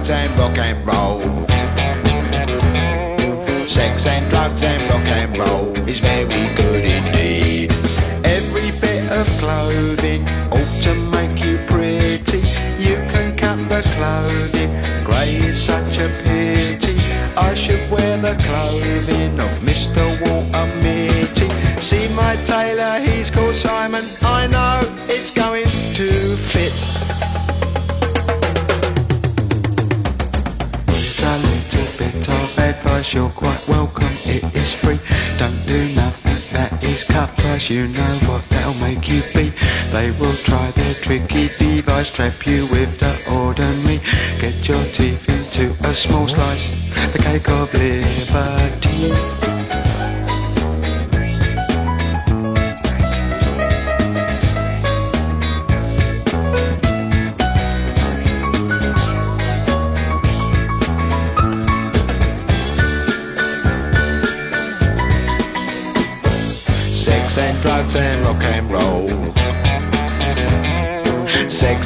Drugs and rock and roll. Sex and drugs and rock and roll is very good indeed. Every bit of clothing ought to make you pretty. You can cut the clothing, grey is such a pity. I should wear the clothing of Mr. Walter Mitty. See my tailor, he's called Simon. I that is cut price, you know what they'll make you be. They will try their tricky device, trap you with the ordinary. Get your teeth into a small slice, the cake of liberty.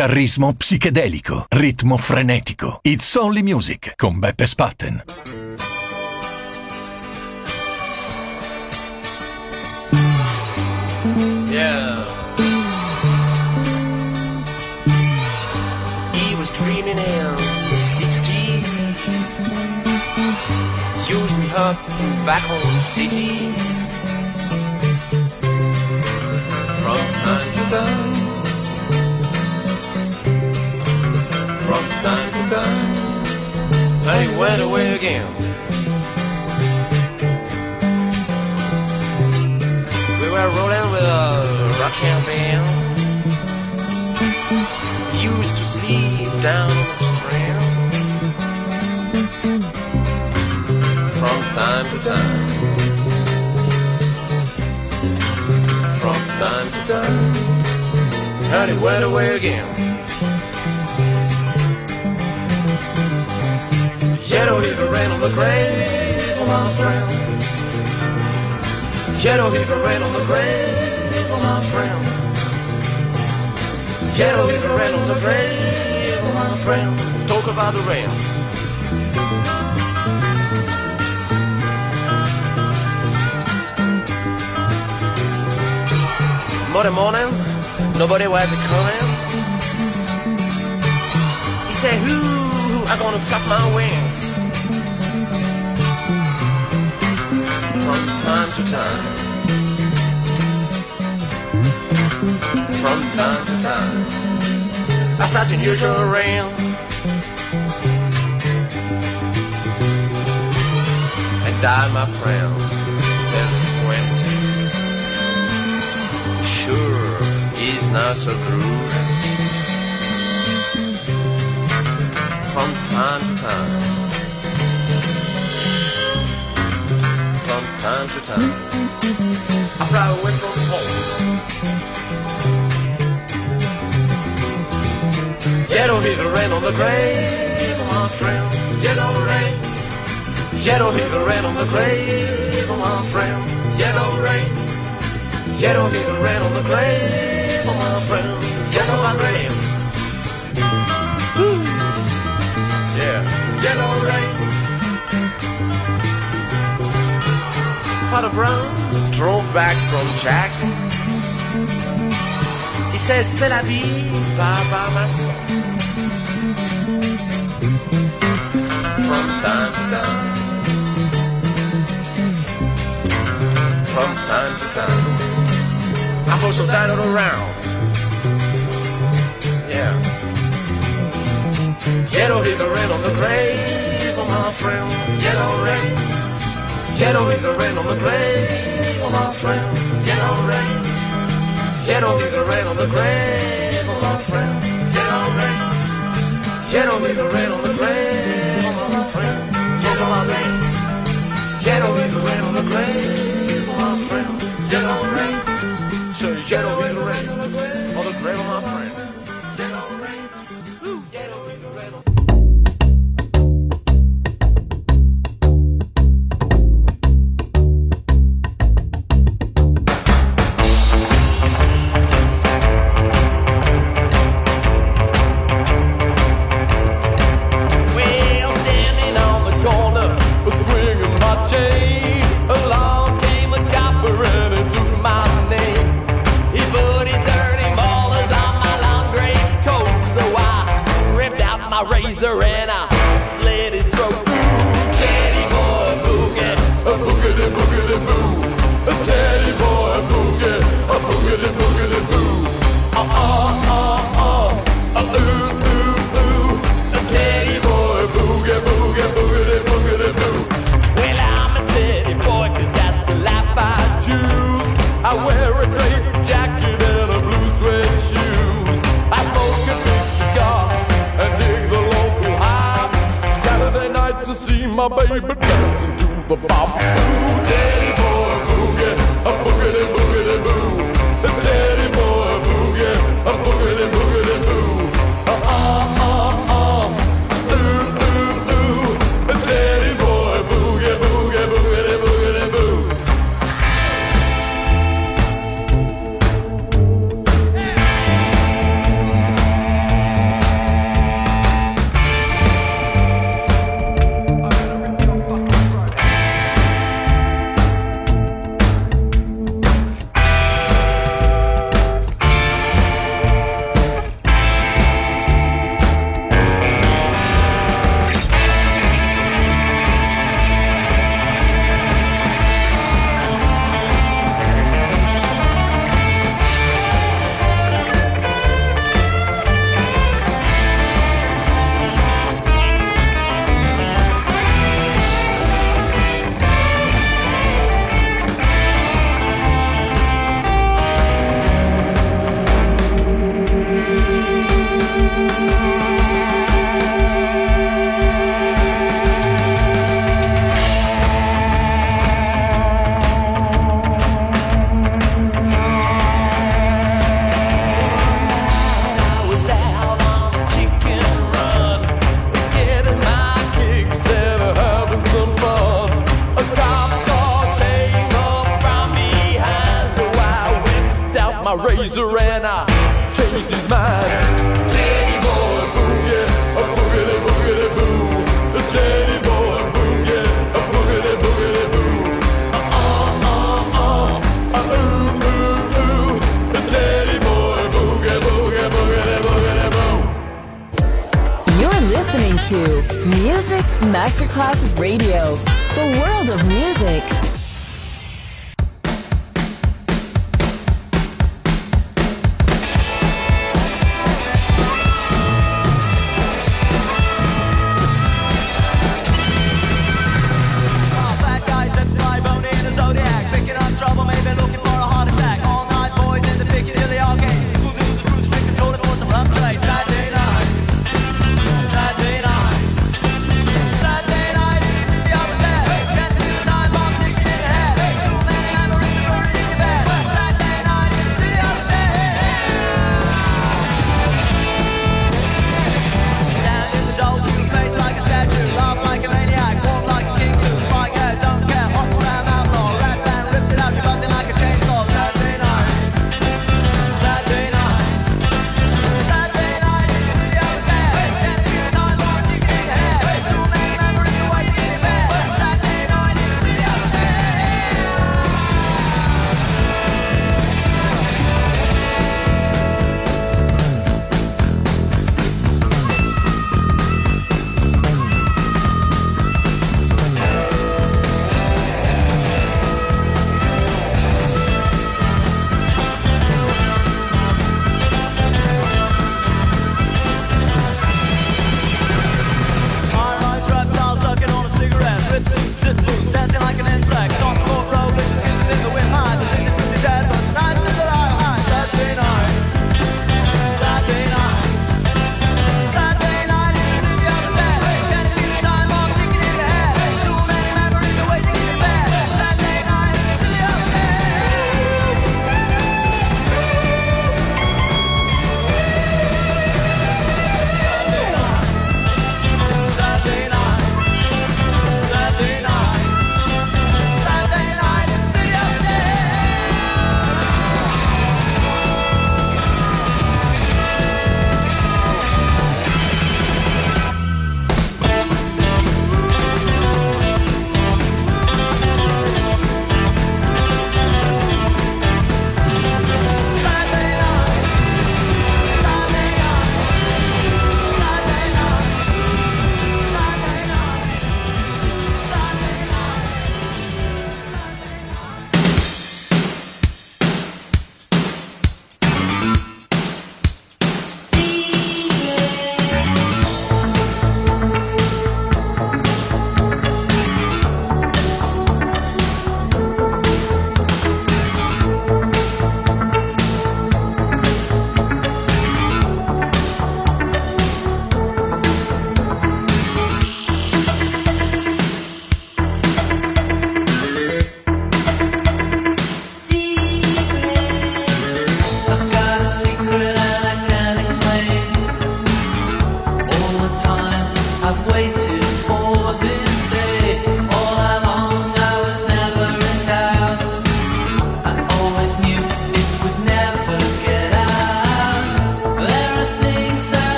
Chitarrismo psichedelico, ritmo frenetico. It's Only Music con Beppe Spatten. Yeah. He was dreaming in the 60s. Using up back home cities. From time to time. They went away again. We were rolling with a rock and band. Used to sleep down on the strand. From time to time. From time to time. And it went away again. The rain on the grave of my friend. The rain on the grave of my friend. The rain on the grave of my friend. Talk about the rain. Monday morning, nobody was coming. He said, Who, who are gonna flap my wings? Time to time. From time to time. I such unusual rain. And I, my friend, is winter. Sure, he's not so cruel. From time to time. Time to time. I fly away from home. Yellow is the rain on the grave of my friend. Yellow rain. Yellow is the rain on the grave of my friend. Yellow rain. Yellow is the rain on the grave of my friend. Yellow rain. Yeah. Yellow rain. Father Brown drove back from Jackson. He says, C'est la vie, papa, ma son. From time to time. From time to time. I also all around. Yeah. Yellow is the rain on the grave of my friend. Yellow rain. Yellow is the rain on the grave of my friend. Yellow rain. Yellow is the rain on the grave of my friend. Yellow rain. Yellow is the rain on the grave of my friend. Yellow rain. Yellow is the rain on the grave of my friend. Yellow rain. So yellow is swinging baby dancing to the bop. Ooh, teddy boy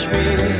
touch me.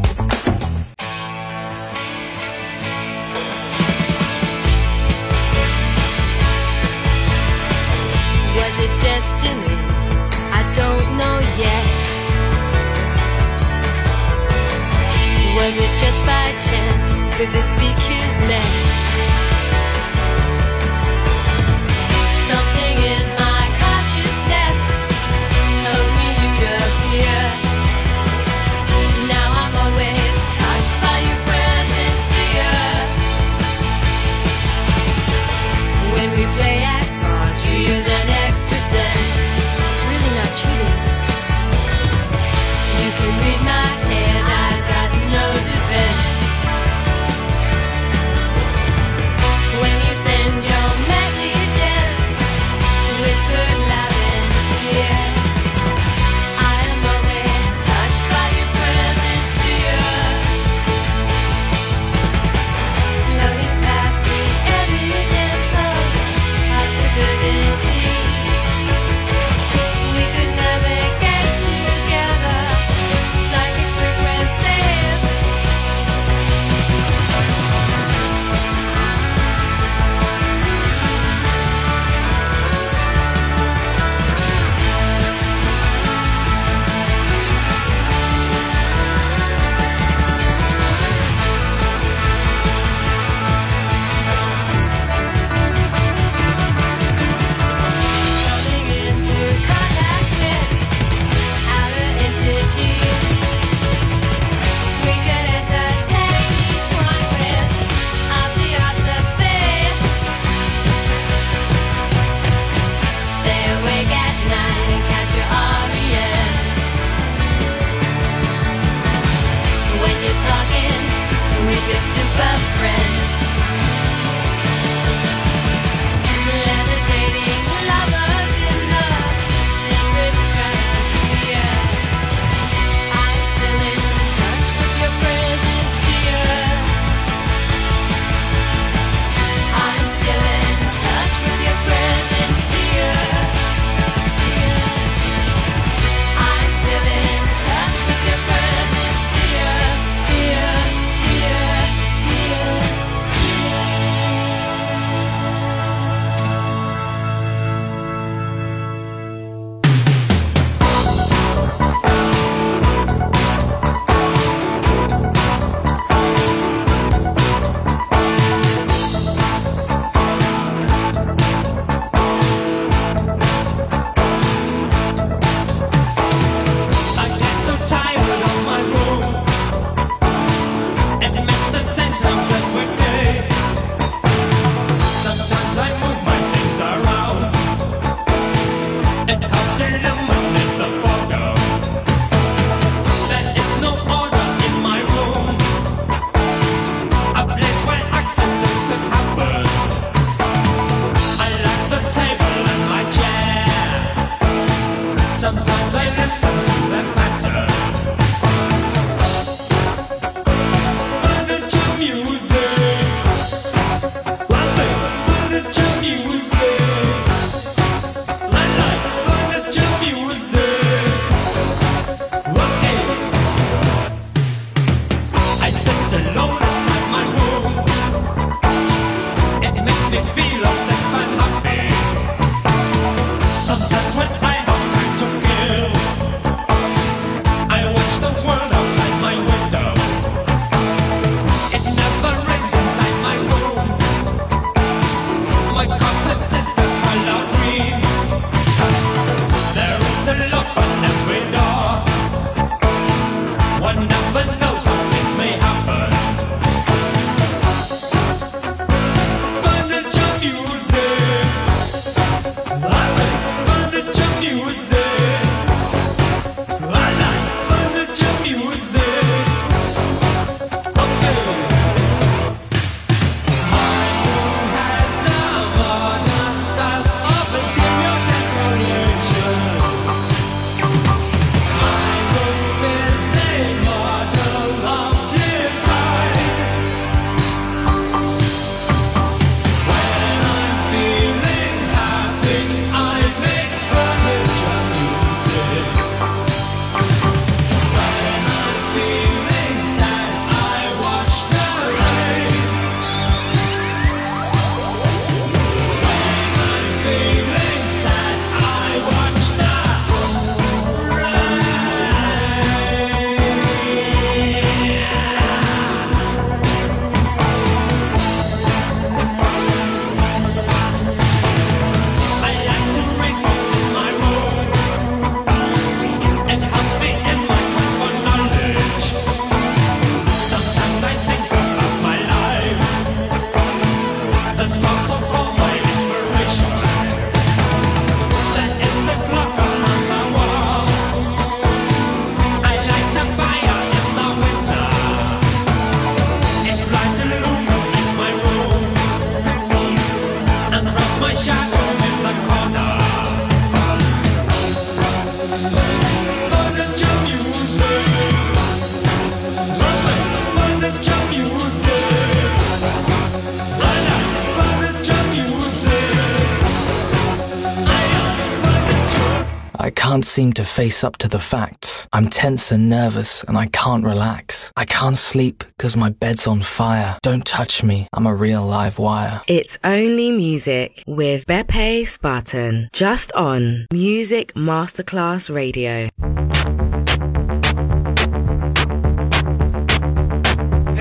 can't seem to face up to the facts. I'm tense and nervous and I can't relax. I can't sleep because my bed's on fire. Don't touch me. I'm a real live wire. It's only music with Beppe Spatten. Just on Music Masterclass Radio.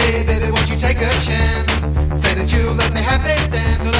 Hey baby, won't you take a chance? Say that you let me have this dance.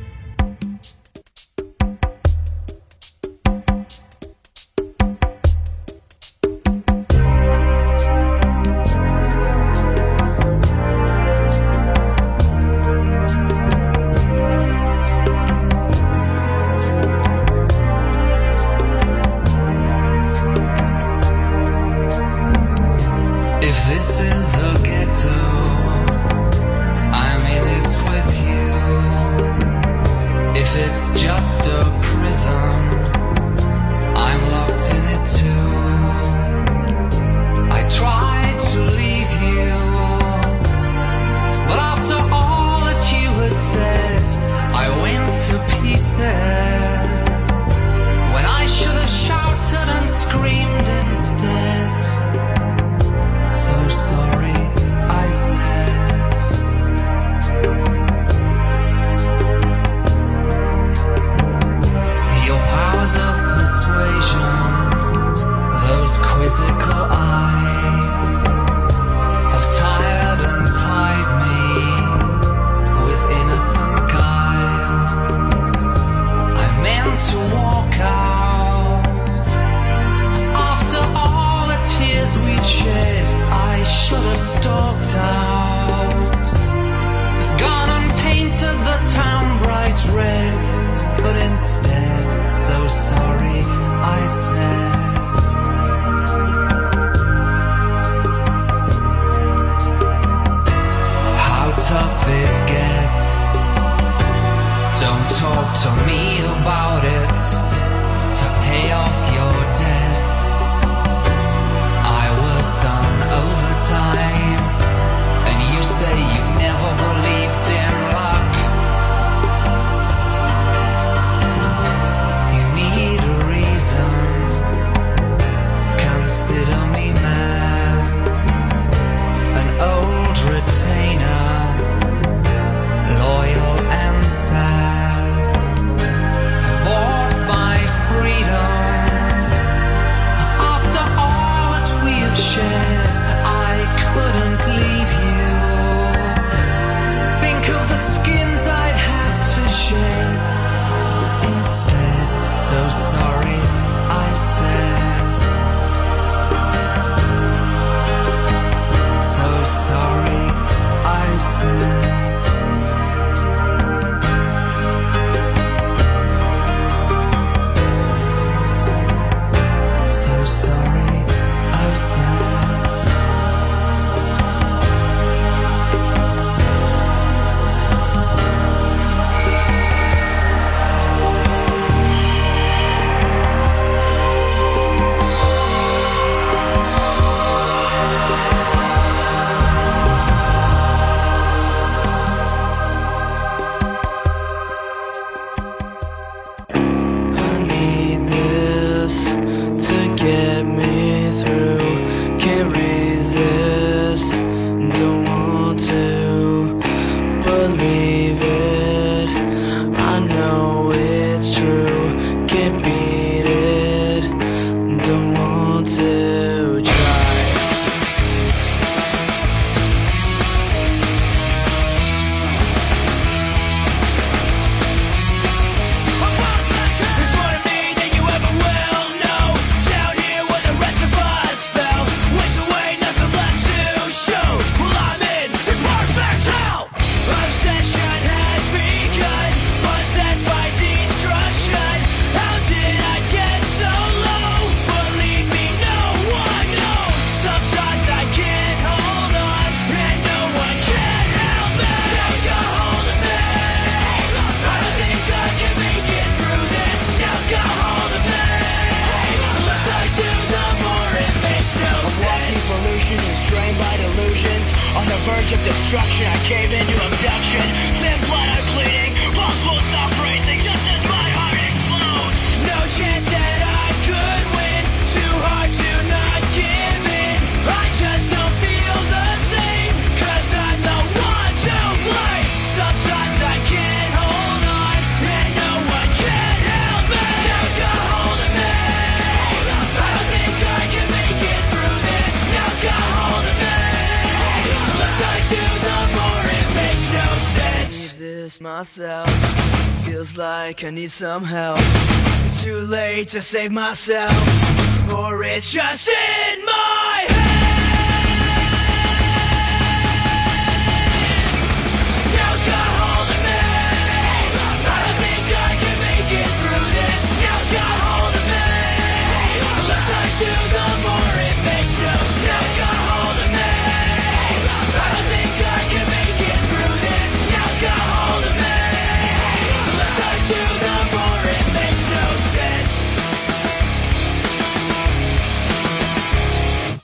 this myself. Feels like I need some help. It's too late to save myself, or it's just in my head.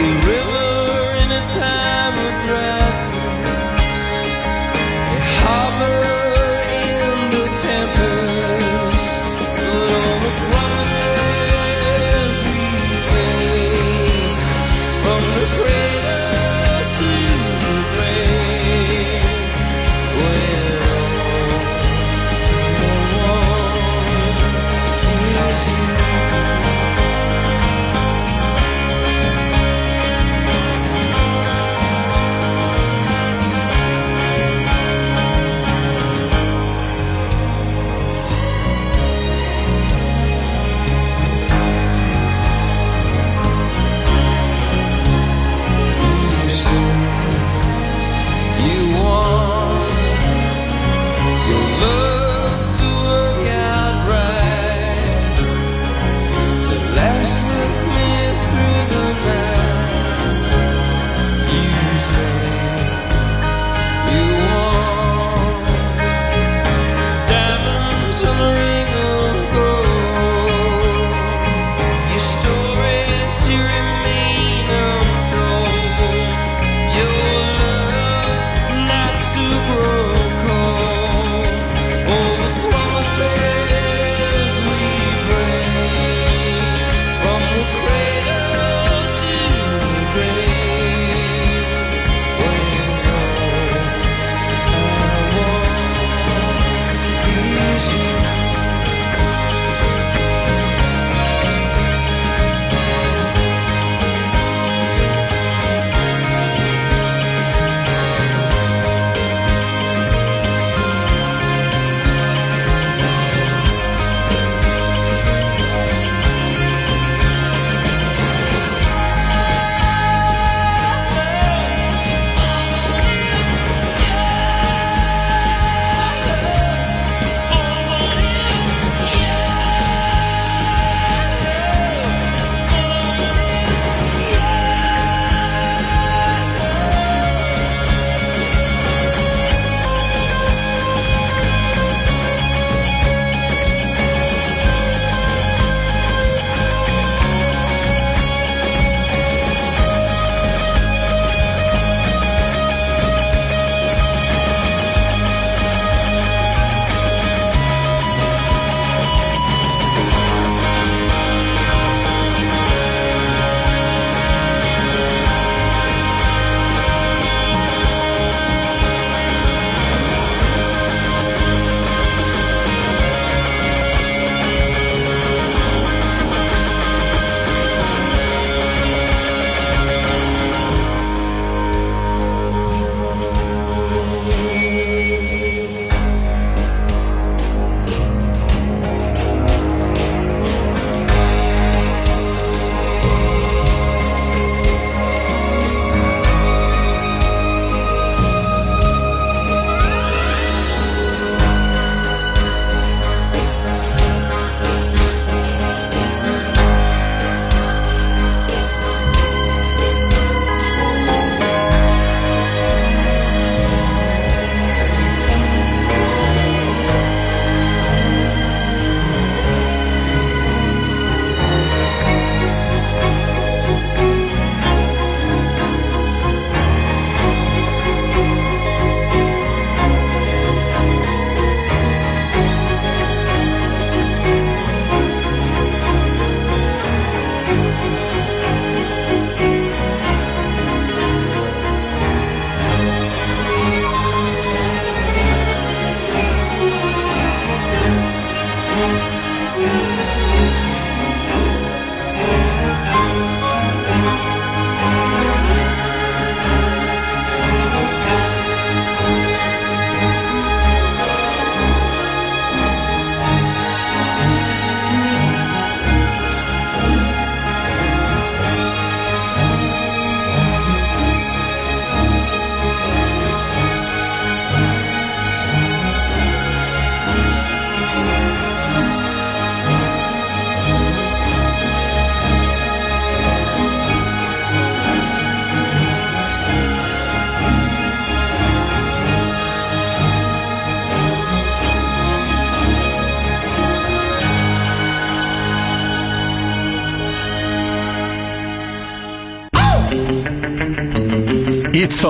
River.